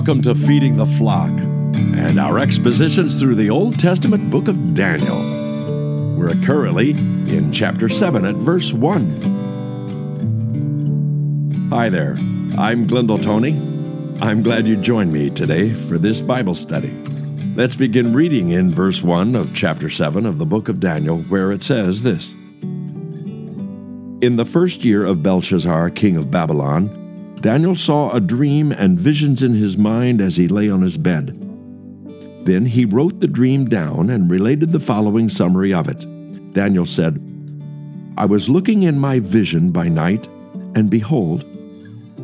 Welcome to Feeding the Flock and our expositions through the Old Testament book of Daniel. We're currently in chapter 7 at verse 1. Hi there, I'm Glendale Tony. I'm glad you joined me today for this Bible study. Let's begin reading in verse 1 of chapter 7 of the book of Daniel, where it says this In the first year of Belshazzar, king of Babylon, Daniel saw a dream and visions in his mind as he lay on his bed. Then he wrote the dream down and related the following summary of it. Daniel said, I was looking in my vision by night, and behold,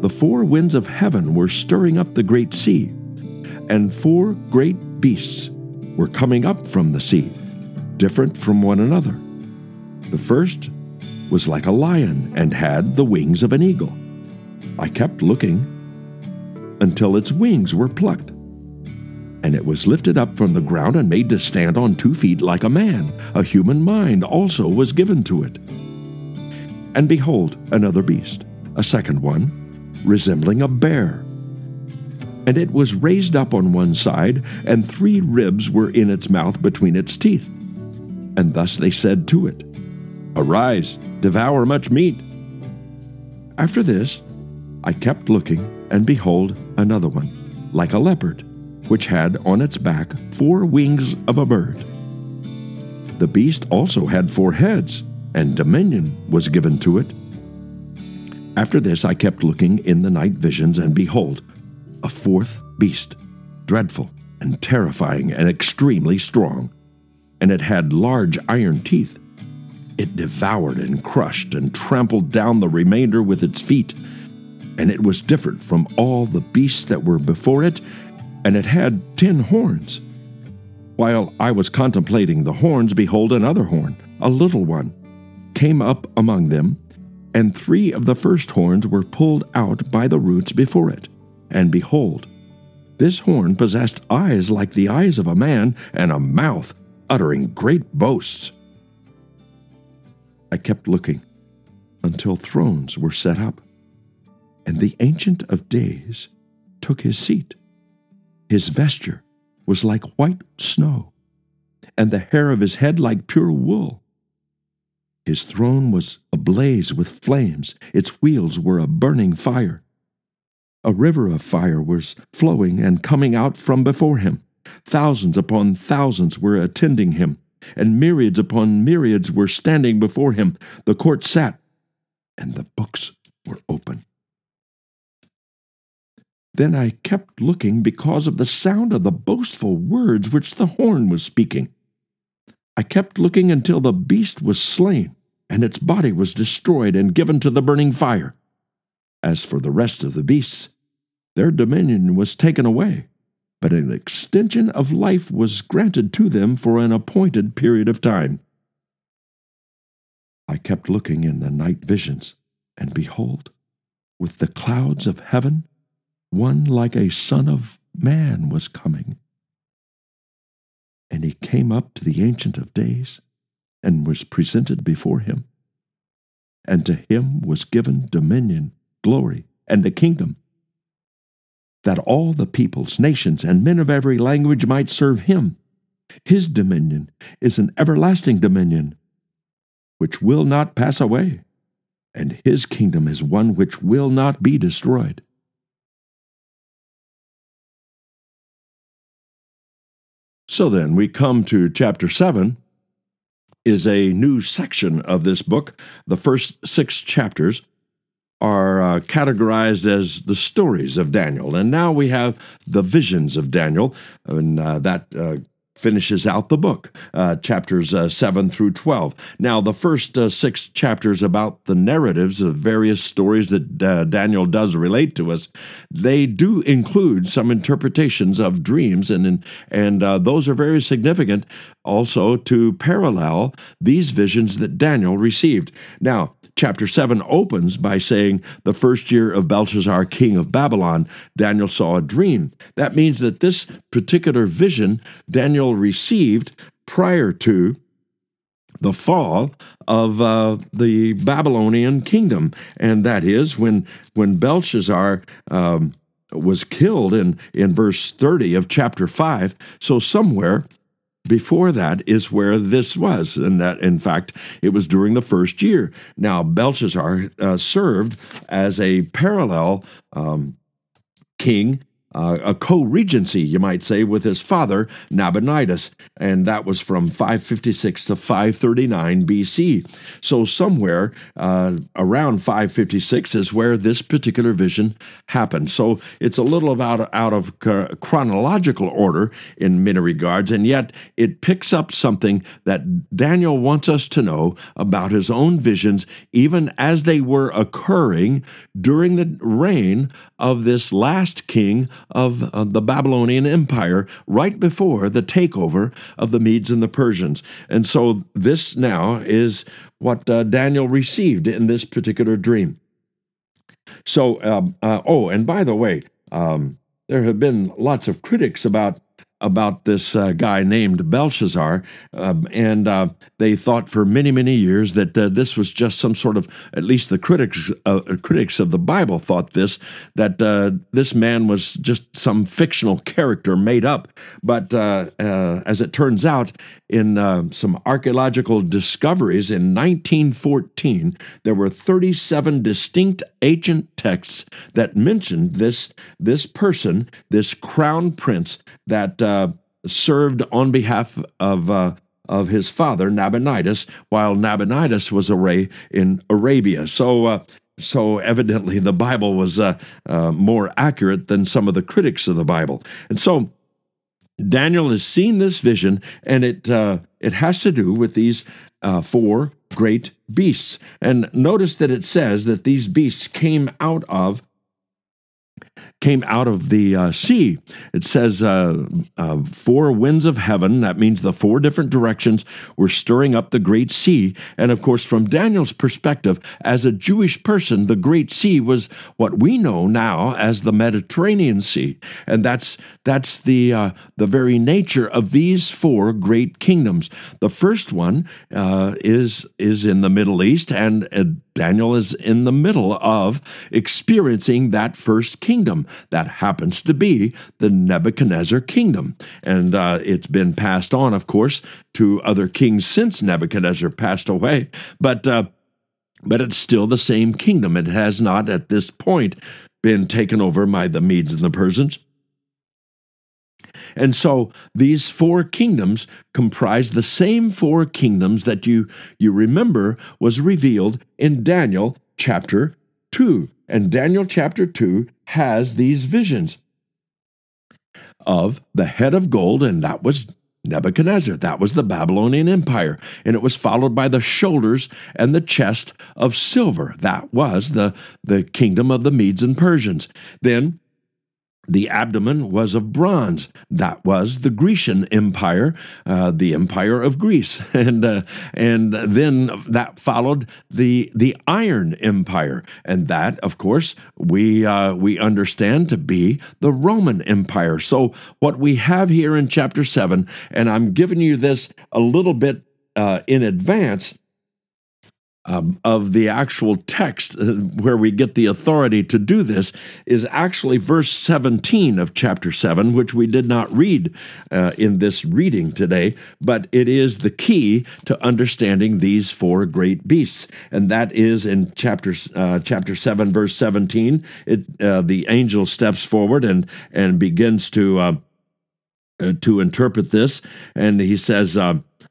the four winds of heaven were stirring up the great sea, and four great beasts were coming up from the sea, different from one another. The first was like a lion and had the wings of an eagle. I kept looking until its wings were plucked. And it was lifted up from the ground and made to stand on two feet like a man. A human mind also was given to it. And behold, another beast, a second one, resembling a bear. And it was raised up on one side, and three ribs were in its mouth between its teeth. And thus they said to it, Arise, devour much meat. After this, I kept looking, and behold, another one, like a leopard, which had on its back four wings of a bird. The beast also had four heads, and dominion was given to it. After this I kept looking in the night visions, and behold, a fourth beast, dreadful and terrifying and extremely strong, and it had large iron teeth. It devoured and crushed and trampled down the remainder with its feet and it was different from all the beasts that were before it, and it had ten horns. While I was contemplating the horns, behold, another horn, a little one, came up among them, and three of the first horns were pulled out by the roots before it. And behold, this horn possessed eyes like the eyes of a man, and a mouth uttering great boasts. I kept looking until thrones were set up and the Ancient of Days took his seat. His vesture was like white snow, and the hair of his head like pure wool. His throne was ablaze with flames, its wheels were a burning fire. A river of fire was flowing and coming out from before him. Thousands upon thousands were attending him, and myriads upon myriads were standing before him. The court sat, and the books were open. Then I kept looking because of the sound of the boastful words which the horn was speaking. I kept looking until the beast was slain, and its body was destroyed and given to the burning fire. As for the rest of the beasts, their dominion was taken away, but an extension of life was granted to them for an appointed period of time. I kept looking in the night visions, and behold, with the clouds of heaven, one like a son of man was coming. And he came up to the Ancient of Days and was presented before him. And to him was given dominion, glory, and a kingdom, that all the peoples, nations, and men of every language might serve him. His dominion is an everlasting dominion, which will not pass away, and his kingdom is one which will not be destroyed. So then we come to chapter 7 is a new section of this book. The first 6 chapters are uh, categorized as the stories of Daniel. And now we have the visions of Daniel, and uh, that uh, finishes out the book, uh, chapters uh, 7 through 12. Now, the first uh, six chapters about the narratives of various stories that uh, Daniel does relate to us, they do include some interpretations of dreams, and, and uh, those are very significant also to parallel these visions that Daniel received. Now, chapter 7 opens by saying, The first year of Belshazzar, king of Babylon, Daniel saw a dream. That means that this particular vision Daniel received prior to the fall of uh, the Babylonian kingdom, and that is when when Belshazzar um, was killed in, in verse 30 of chapter 5. So, somewhere before that is where this was. And that, in fact, it was during the first year. Now, Belshazzar uh, served as a parallel um, king uh, a co regency, you might say, with his father, Nabonidus, and that was from 556 to 539 BC. So, somewhere uh, around 556 is where this particular vision happened. So, it's a little out, out of chronological order in many regards, and yet it picks up something that Daniel wants us to know about his own visions, even as they were occurring during the reign of this last king of uh, the Babylonian Empire right before the takeover of the Medes and the Persians. And so this now is what uh, Daniel received in this particular dream. So, um, uh, oh, and by the way, um, there have been lots of critics about about this uh, guy named Belshazzar, uh, and uh, they thought for many, many years that uh, this was just some sort of, at least the critics uh, critics of the Bible thought this, that uh, this man was just some fictional character made up. But as it turns out, in some archaeological discoveries in 1914, there were 37 distinct ancient texts that mentioned this this person, this crown prince that uh, served on behalf of uh, of his father Nabonidus, while Nabonidus was away in Arabia. So. Uh, so evidently, the Bible was uh, uh, more accurate than some of the critics of the Bible, and so Daniel has seen this vision, and it uh, it has to do with these four great beasts. And notice that it says that these beasts came out of came out of the uh, sea. It says uh, uh, four winds of heaven. That means the four different directions were stirring up the great sea. And of course, from Daniel's perspective, as a Jewish person, the great sea was what we know now as the Mediterranean Sea, and that's that's the uh, the very nature of these four great kingdoms. The first one uh, is is in the Middle East, and Daniel is in the middle of experiencing that first kingdom. That happens to be the Nebuchadnezzar kingdom. And uh, it's been passed on, of course, to other kings since Nebuchadnezzar passed away. But, uh, but it's still the same kingdom. It has not, at this point, been taken over by the Medes and the Persians. And so these four kingdoms comprise the same four kingdoms that you, you remember was revealed in Daniel chapter 2. And Daniel chapter 2 has these visions of the head of gold, and that was Nebuchadnezzar. That was the Babylonian Empire. And it was followed by the shoulders and the chest of silver. That was the, the kingdom of the Medes and Persians. Then the abdomen was of bronze. That was the Grecian Empire, uh, the Empire of Greece, and uh, and then that followed the the Iron Empire, and that, of course, we uh, we understand to be the Roman Empire. So what we have here in chapter seven, and I'm giving you this a little bit uh, in advance um, of the actual text uh, where we get the authority to do this is actually verse 17 of chapter 7, which we did not read uh, in this reading today, but it is the key to understanding these four great beasts. And that is in chapter, uh, chapter 7, verse 17. It, uh, the angel steps forward and, and begins to, uh, uh, to interpret this, and he says,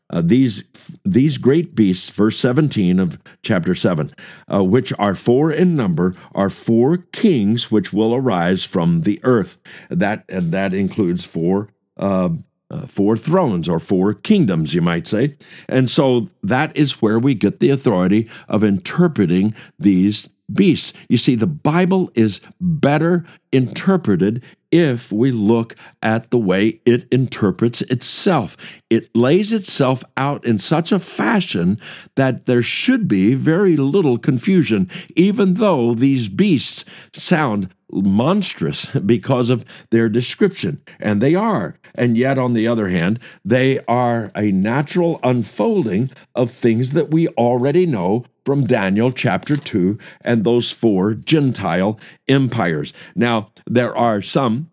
uh, these these great beasts, verse 17 of chapter 7, uh, which are four in number, are four kings which will arise from the earth. That and that includes four uh, uh, four thrones or four kingdoms, you might say. And so that is where we get the authority of interpreting these beasts. You see, the Bible is better interpreted if we look at the way it interprets itself. It lays itself out in such a fashion that there should be very little confusion, even though these beasts sound monstrous because of their description, and they are. And yet, on the other hand, they are a natural unfolding of things that we already know from Daniel chapter 2 and those four Gentile empires. Now, there are some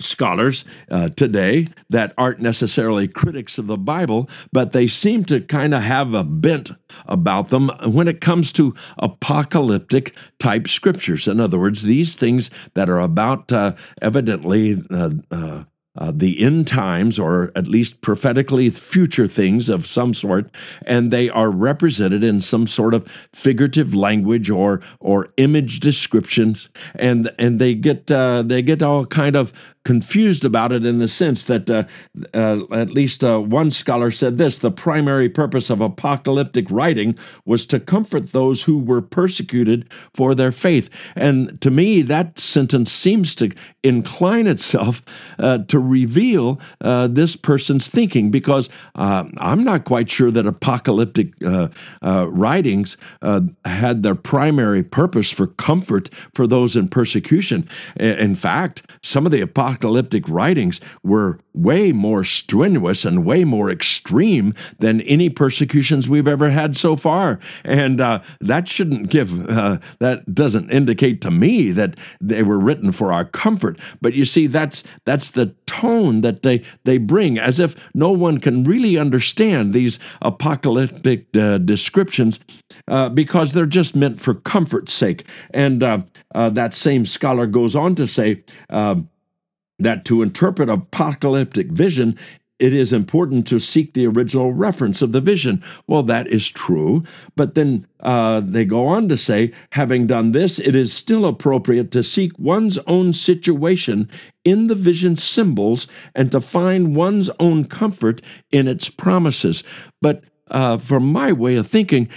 scholars uh, today that aren't necessarily critics of the Bible, but they seem to kind of have a bent about them when it comes to apocalyptic type scriptures. In other words, these things that are about uh, evidently uh, uh the end times, or at least prophetically future things of some sort, and they are represented in some sort of figurative language or or image descriptions, and and they get uh, they get all kind of confused about it in the sense that uh, uh, at least uh, one scholar said this the primary purpose of apocalyptic writing was to comfort those who were persecuted for their faith. And to me, that sentence seems to incline itself uh, to reveal uh, this person's thinking because uh, I'm not quite sure that apocalyptic writings had their primary purpose for comfort for those in persecution. In fact, some of the apocalyptic apocalyptic writings were way more strenuous and way more extreme than any persecutions we've ever had so far. And uh, that shouldn't give, uh, that doesn't indicate to me that they were written for our comfort. But you see, that's, that's the tone that they, they bring, as if no one can really understand these apocalyptic uh, descriptions uh, because they're just meant for comfort's sake. And uh, uh, that same scholar goes on to say, that to interpret apocalyptic vision, it is important to seek the original reference of the vision. Well, that is true. But then uh, they go on to say, having done this, it is still appropriate to seek one's own situation in the vision symbols and to find one's own comfort in its promises. But uh, from my way of thinking,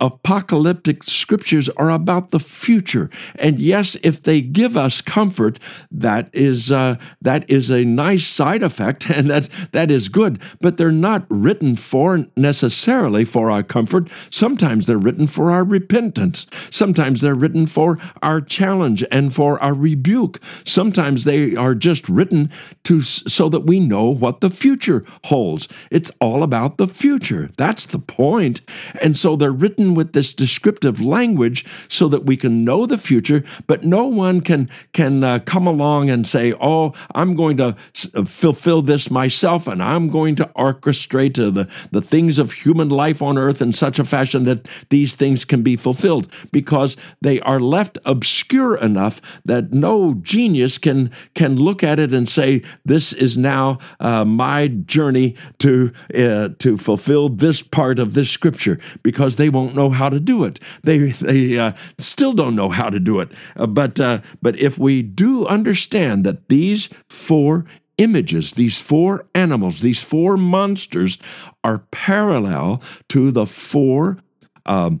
apocalyptic scriptures are about the future. And yes if they give us comfort that is uh, that is a nice side effect and that's that is good. But they're not written for necessarily for our comfort. Sometimes they're written for our repentance. Sometimes they're written for our challenge and for our rebuke. Sometimes they are just written to so that we know what the future holds. It's all about the future. That's the point. And so they're written with this descriptive language so that we can know the future, but no one can can uh, come along and say, "Oh, I'm going to uh, fulfill this myself, and I'm going to orchestrate uh, the the things of human life on earth in such a fashion that these things can be fulfilled," because they are left obscure enough that no genius can can look at it and say, "This is now uh, my journey to uh, to fulfill this part of this scripture," because they won't know how to do it. They they uh, still don't know how to do it. Uh, but uh, but if we do understand that these four images, these four animals, these four monsters are parallel to the four. Um,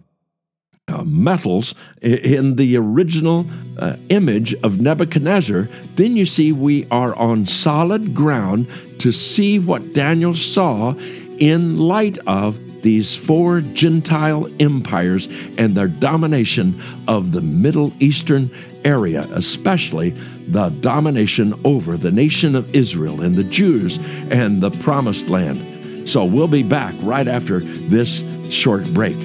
uh, metals in the original uh, image of Nebuchadnezzar, then you see we are on solid ground to see what Daniel saw in light of these four Gentile empires and their domination of the Middle Eastern area, especially the domination over the nation of Israel and the Jews and the Promised Land. So we'll be back right after this short break.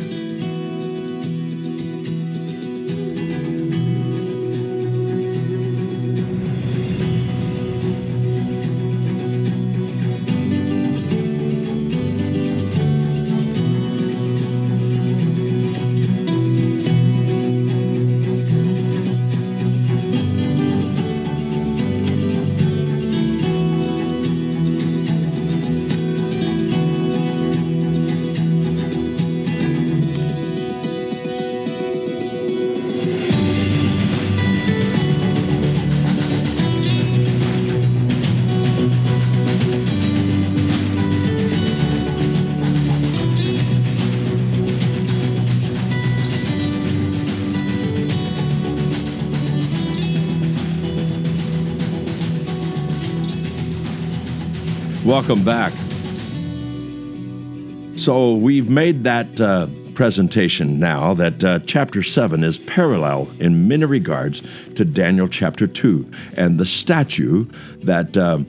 Welcome back. So, we've made that uh, presentation now that uh, chapter 7 is parallel in many regards to Daniel chapter 2 and the statue that. Uh,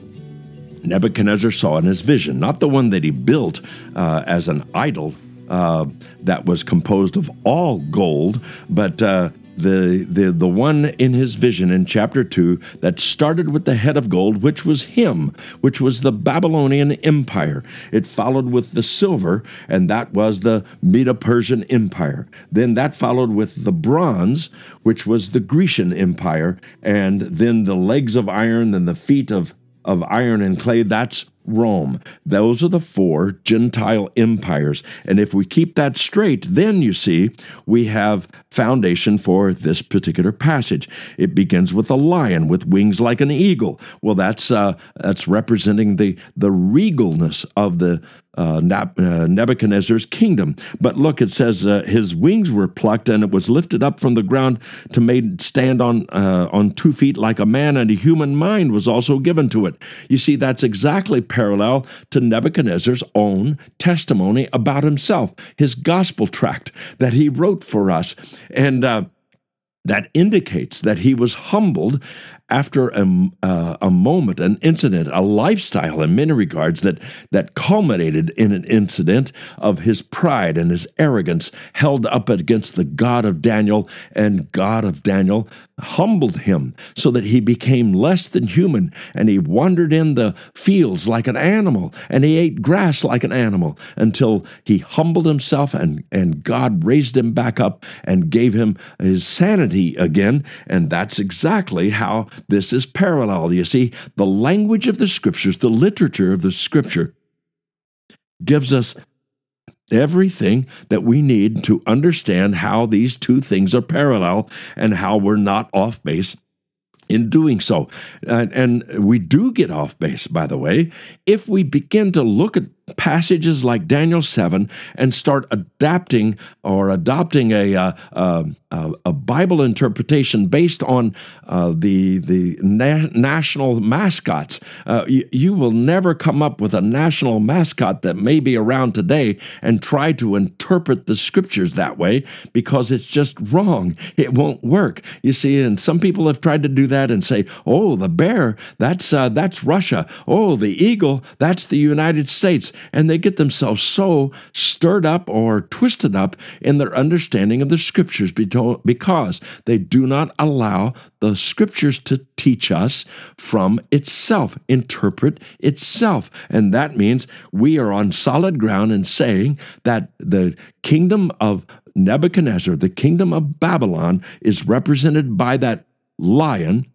Nebuchadnezzar saw in his vision, not the one that he built uh, as an idol uh, that was composed of all gold, but uh, the, the, the one in his vision in chapter 2 that started with the head of gold, which was him, which was the Babylonian Empire. It followed with the silver, and that was the Medo Persian Empire. Then that followed with the bronze, which was the Grecian Empire, and then the legs of iron and the feet of, of iron and clay. That's Rome. Those are the four Gentile empires. And if we keep that straight, then you see we have foundation for this particular passage. It begins with a lion with wings like an eagle. Well, that's uh, that's representing the the regalness of the uh, uh, Nebuchadnezzar's kingdom. But look, it says uh, his wings were plucked, and it was lifted up from the ground to made stand on uh, on two feet like a man, and a human mind was also given to it. You see, that's exactly parallel to Nebuchadnezzar's own testimony about himself, his gospel tract that he wrote for us, and uh, that indicates that he was humbled after a, uh, a moment, an incident, a lifestyle in many regards that, that culminated in an incident of his pride and his arrogance held up against the God of Daniel, and God of Daniel humbled him so that he became less than human, and he wandered in the fields like an animal, and he ate grass like an animal until he humbled himself, and, and God raised him back up and gave him his sanity again. And that's exactly how this is parallel. You see, the language of the scriptures, the literature of the scripture, gives us everything that we need to understand how these two things are parallel and how we're not off base in doing so. And, and, we do get off base, by the way, if we begin to look at passages like Daniel 7 and start adapting or adopting a, uh, uh, uh, a Bible interpretation based on uh, the, the na- national mascots. Uh, you, you will never come up with a national mascot that may be around today and try to interpret the scriptures that way because it's just wrong. It won't work. You see, and some people have tried to do that and say, oh, the bear, that's, uh, that's Russia. Oh, the eagle, that's the United States and they get themselves so stirred up or twisted up in their understanding of the scriptures because they do not allow the scriptures to teach us from itself, interpret itself. And that means we are on solid ground in saying that the kingdom of Nebuchadnezzar, the kingdom of Babylon, is represented by that lion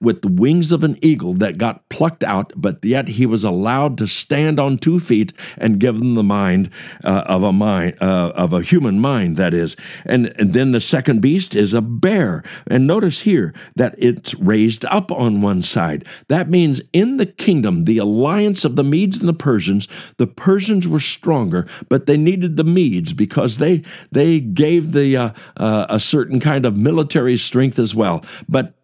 with the wings of an eagle that got plucked out, but yet he was allowed to stand on two feet and give them the mind uh, of a mind uh, of a human mind. That is, and, and then the second beast is a bear. And notice here that it's raised up on one side. That means in the kingdom, the alliance of the Medes and the Persians, the Persians were stronger, but they needed the Medes because they they gave the uh, uh a certain kind of military strength as well. But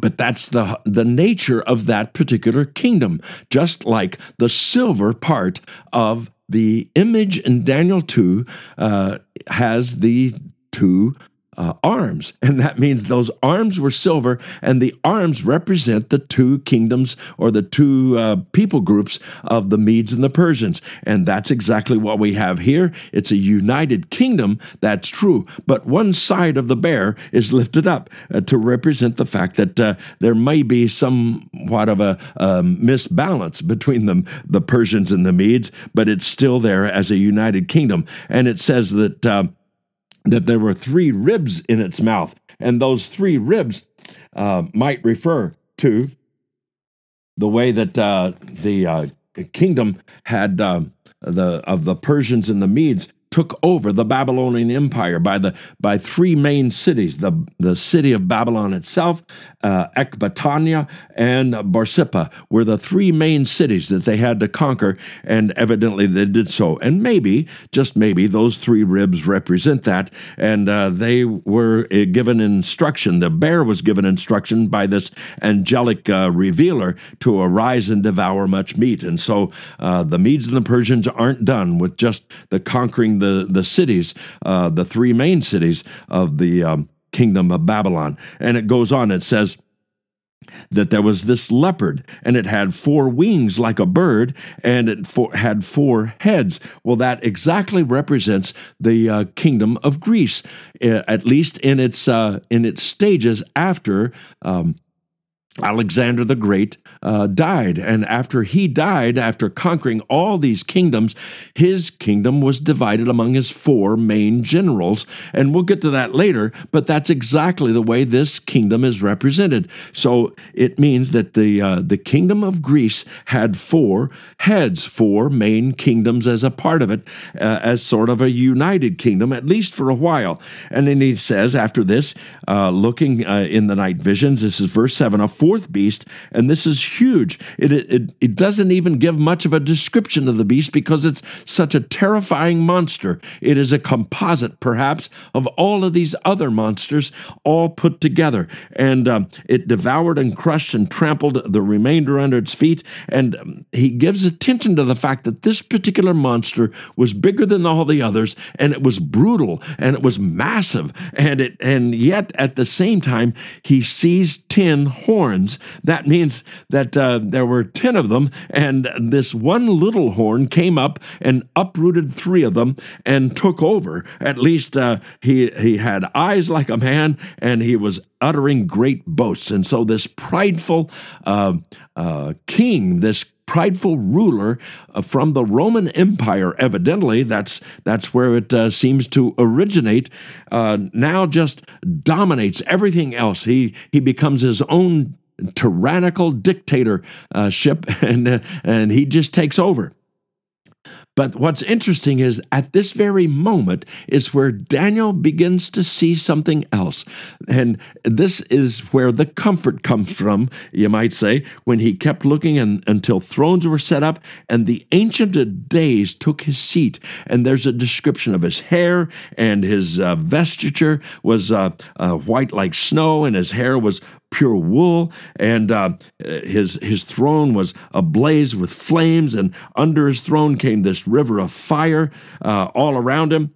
but that's the, the nature of that particular kingdom, just like the silver part of the image in Daniel 2 uh, has the two uh, arms. And that means those arms were silver, and the arms represent the two kingdoms or the two uh, people groups of the Medes and the Persians. And that's exactly what we have here. It's a united kingdom, that's true. But one side of the bear is lifted up uh, to represent the fact that uh, there may be somewhat of a um, misbalance between them, the Persians and the Medes, but it's still there as a united kingdom. And it says that uh, that there were three ribs in its mouth, and those three ribs uh, might refer to the way that uh, the uh, kingdom had uh, the of the Persians and the Medes took over the Babylonian Empire by the by three main cities: the the city of Babylon itself, uh, Ecbatana, and Borsippa were the three main cities that they had to conquer, and evidently they did so. And maybe, just maybe, those three ribs represent that, and uh, they were uh, given instruction. The bear was given instruction by this angelic uh, revealer to arise and devour much meat, and so uh, the Medes and the Persians aren't done with just the conquering the, the cities, uh, the three main cities of the um, kingdom of Babylon. And it goes on, it says, that there was this leopard and it had four wings like a bird and it had four heads. Well, that exactly represents the uh, kingdom of Greece, uh, at least in its uh, in its stages after. Um, Alexander the Great uh, died. And after he died, after conquering all these kingdoms, his kingdom was divided among his four main generals. And we'll get to that later, but that's exactly the way this kingdom is represented. So it means that the, uh, the kingdom of Greece had four heads, four main kingdoms as a part of it, uh, as sort of a united kingdom, at least for a while. And then he says, after this, uh, looking uh, in the night visions, this is verse 7 a fourth beast, and this is huge. It, it, it doesn't even give much of a description of the beast because it's such a terrifying monster. It is a composite, perhaps, of all of these other monsters all put together. And um, it devoured and crushed and trampled the remainder under its feet. And um, he gives attention to the fact that this particular monster was bigger than all the others, and it was brutal, and it was massive, and it and yet at the same time he sees ten horns. That means that uh, there were 10 of them, and this one little horn came up and uprooted three of them and took over. At least uh, he, he had eyes like a man, and he was uttering great boasts. And so, this prideful uh, uh king, this prideful ruler uh, from the Roman Empire. Evidently, that's that's where it uh, seems to originate. Uh, now, just dominates everything else. He he becomes his own tyrannical dictatorship, and and he just takes over. But what's interesting is at this very moment is where Daniel begins to see something else. And this is where the comfort comes from, you might say, when he kept looking and, until thrones were set up and the Ancient of Days took his seat. And there's a description of his hair and his uh, vestiture was uh, uh, white like snow, and his hair was pure wool, and uh, his his throne was ablaze with flames, and under his throne came this river of fire uh, all around him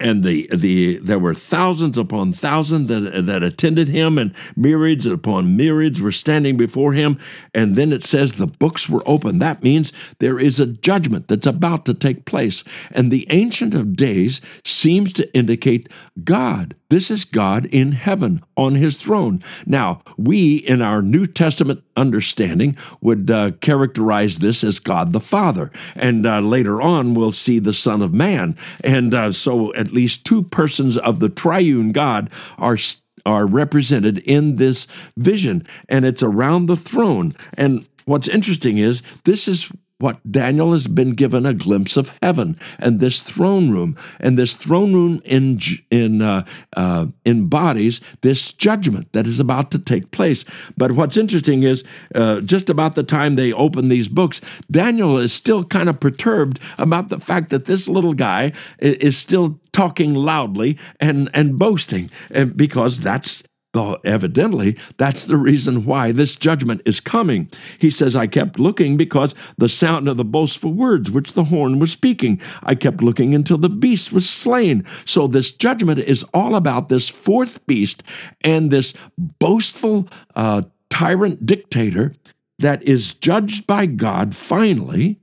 and the the there were thousands upon thousands that that attended him and myriads upon myriads were standing before him. And then it says the books were open. That means there is a judgment that's about to take place. And the ancient of days seems to indicate God. This is God in heaven on his throne. Now we in our new testament understanding would uh, characterize this as God the Father. And uh, later on we'll see the son of man. And uh, so at least two persons of the triune God are are represented in this vision. And it's around the throne. And what's interesting is this is what Daniel has been given a glimpse of heaven and this throne room, and this throne room in, in, uh, uh, embodies this judgment that is about to take place. But what's interesting is uh, just about the time they open these books, Daniel is still kind of perturbed about the fact that this little guy is still talking loudly and, and boasting, and because that's Though evidently, that's the reason why this judgment is coming. He says, I kept looking because the sound of the boastful words which the horn was speaking. I kept looking until the beast was slain. So, this judgment is all about this fourth beast and this boastful uh, tyrant dictator that is judged by God finally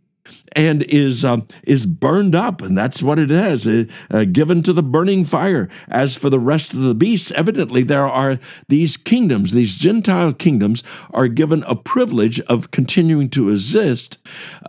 and is uh, is burned up, and that's what it is, uh, uh, given to the burning fire. As for the rest of the beasts, evidently there are these kingdoms, these Gentile kingdoms, are given a privilege of continuing to exist,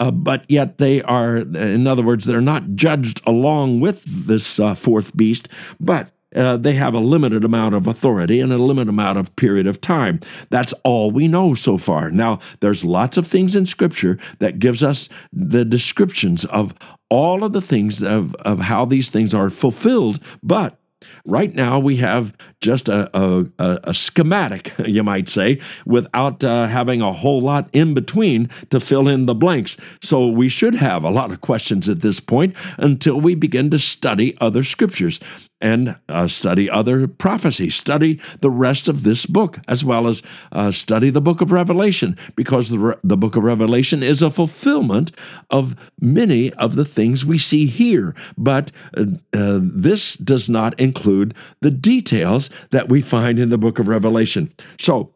uh, but yet they are, in other words, they're not judged along with this uh, fourth beast, but uh, they have a limited amount of authority and a limited amount of period of time. That's all we know so far. Now, there's lots of things in Scripture that gives us the descriptions of all of the things of, of how these things are fulfilled, but Right now, we have just a, a, a schematic, you might say, without uh, having a whole lot in between to fill in the blanks. So we should have a lot of questions at this point until we begin to study other scriptures and uh, study other prophecies, study the rest of this book, as well as uh, study the book of Revelation, because the, the book of Revelation is a fulfillment of many of the things we see here. But uh, uh this does not include the details that we find in the book of Revelation. So,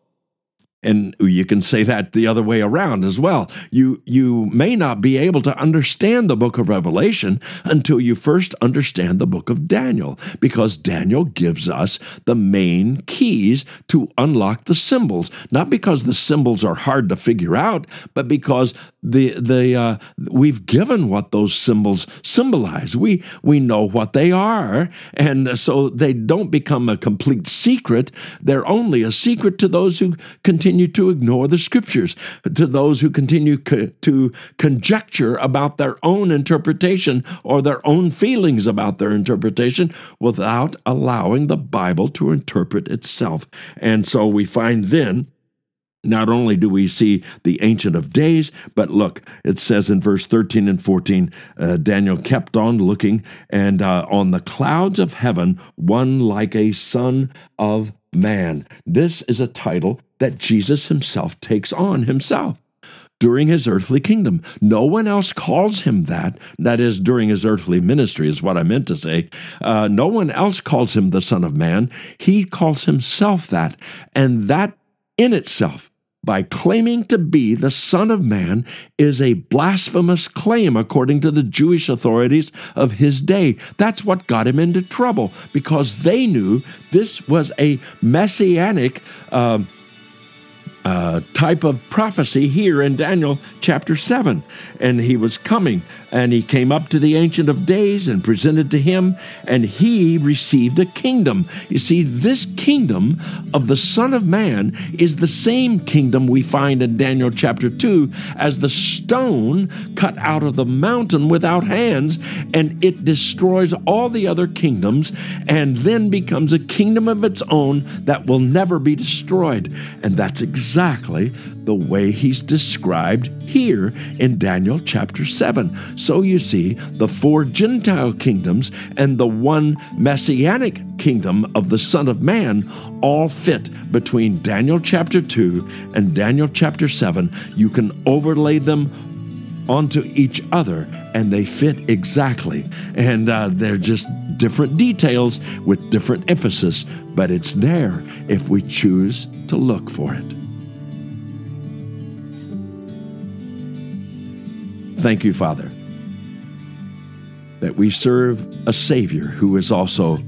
And you can say that the other way around as well. You you may not be able to understand the book of Revelation until you first understand the book of Daniel because Daniel gives us the main keys to unlock the symbols. Not because the symbols are hard to figure out, but because the the uh, we've given what those symbols symbolize. We we know what they are, and so they don't become a complete secret. They're only a secret to those who continue continue to ignore the scriptures, to those who continue co- to conjecture about their own interpretation or their own feelings about their interpretation without allowing the Bible to interpret itself. And so we find then not only do we see the Ancient of Days, but look, it says in verse 13 and 14 uh, Daniel kept on looking, and uh, on the clouds of heaven, one like a son of man. This is a title that Jesus himself takes on himself during his earthly kingdom. No one else calls him that. That is, during his earthly ministry, is what I meant to say. Uh, no one else calls him the Son of Man. He calls himself that. And that in itself by claiming to be the Son of Man is a blasphemous claim according to the Jewish authorities of his day. That's what got him into trouble because they knew this was a messianic. Uh, uh, type of prophecy here in Daniel chapter 7. And he was coming, and he came up to the Ancient of Days and presented to him, and he received a kingdom. You see, this kingdom of the Son of Man is the same kingdom we find in Daniel chapter 2 as the stone cut out of the mountain without hands, and it destroys all the other kingdoms and then becomes a kingdom of its own that will never be destroyed. And that's exactly the way he's described here in Daniel chapter 7. So you see, the four Gentile kingdoms and the one messianic kingdom of the Son of Man all fit between Daniel chapter 2 and Daniel chapter 7. You can overlay them onto each other and they fit exactly. And uh, they're just different details with different emphasis, but it's there if we choose to look for it. Thank you, Father, that we serve a Savior who is also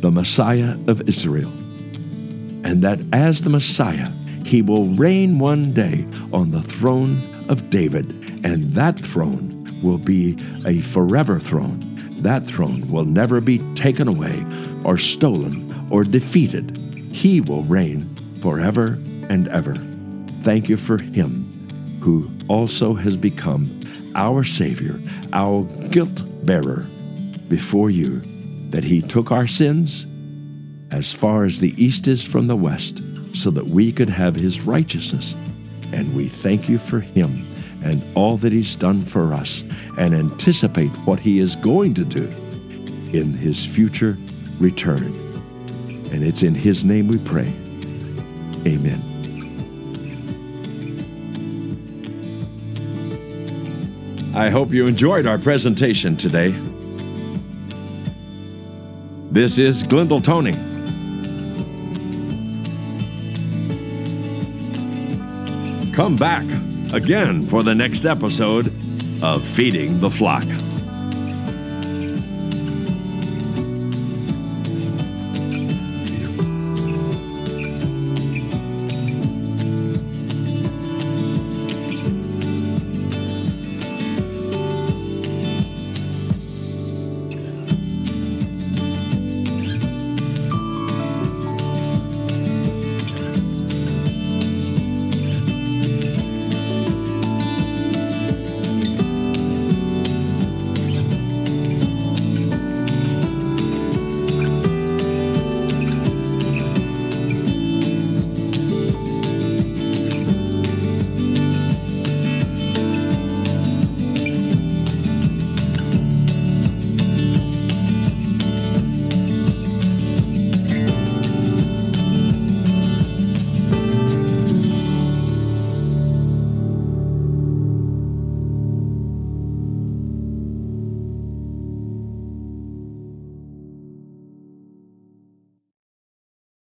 the Messiah of Israel, and that as the Messiah, he will reign one day on the throne of David, and that throne will be a forever throne. That throne will never be taken away or stolen or defeated. He will reign forever and ever. Thank you for him who also has become our Savior, our guilt bearer before you, that He took our sins as far as the east is from the west, so that we could have His righteousness. And we thank you for Him and all that He's done for us, and anticipate what He is going to do in His future return. And it's in His name we pray. Amen. I hope you enjoyed our presentation today. This is Glendale Tony. Come back again for the next episode of Feeding the Flock.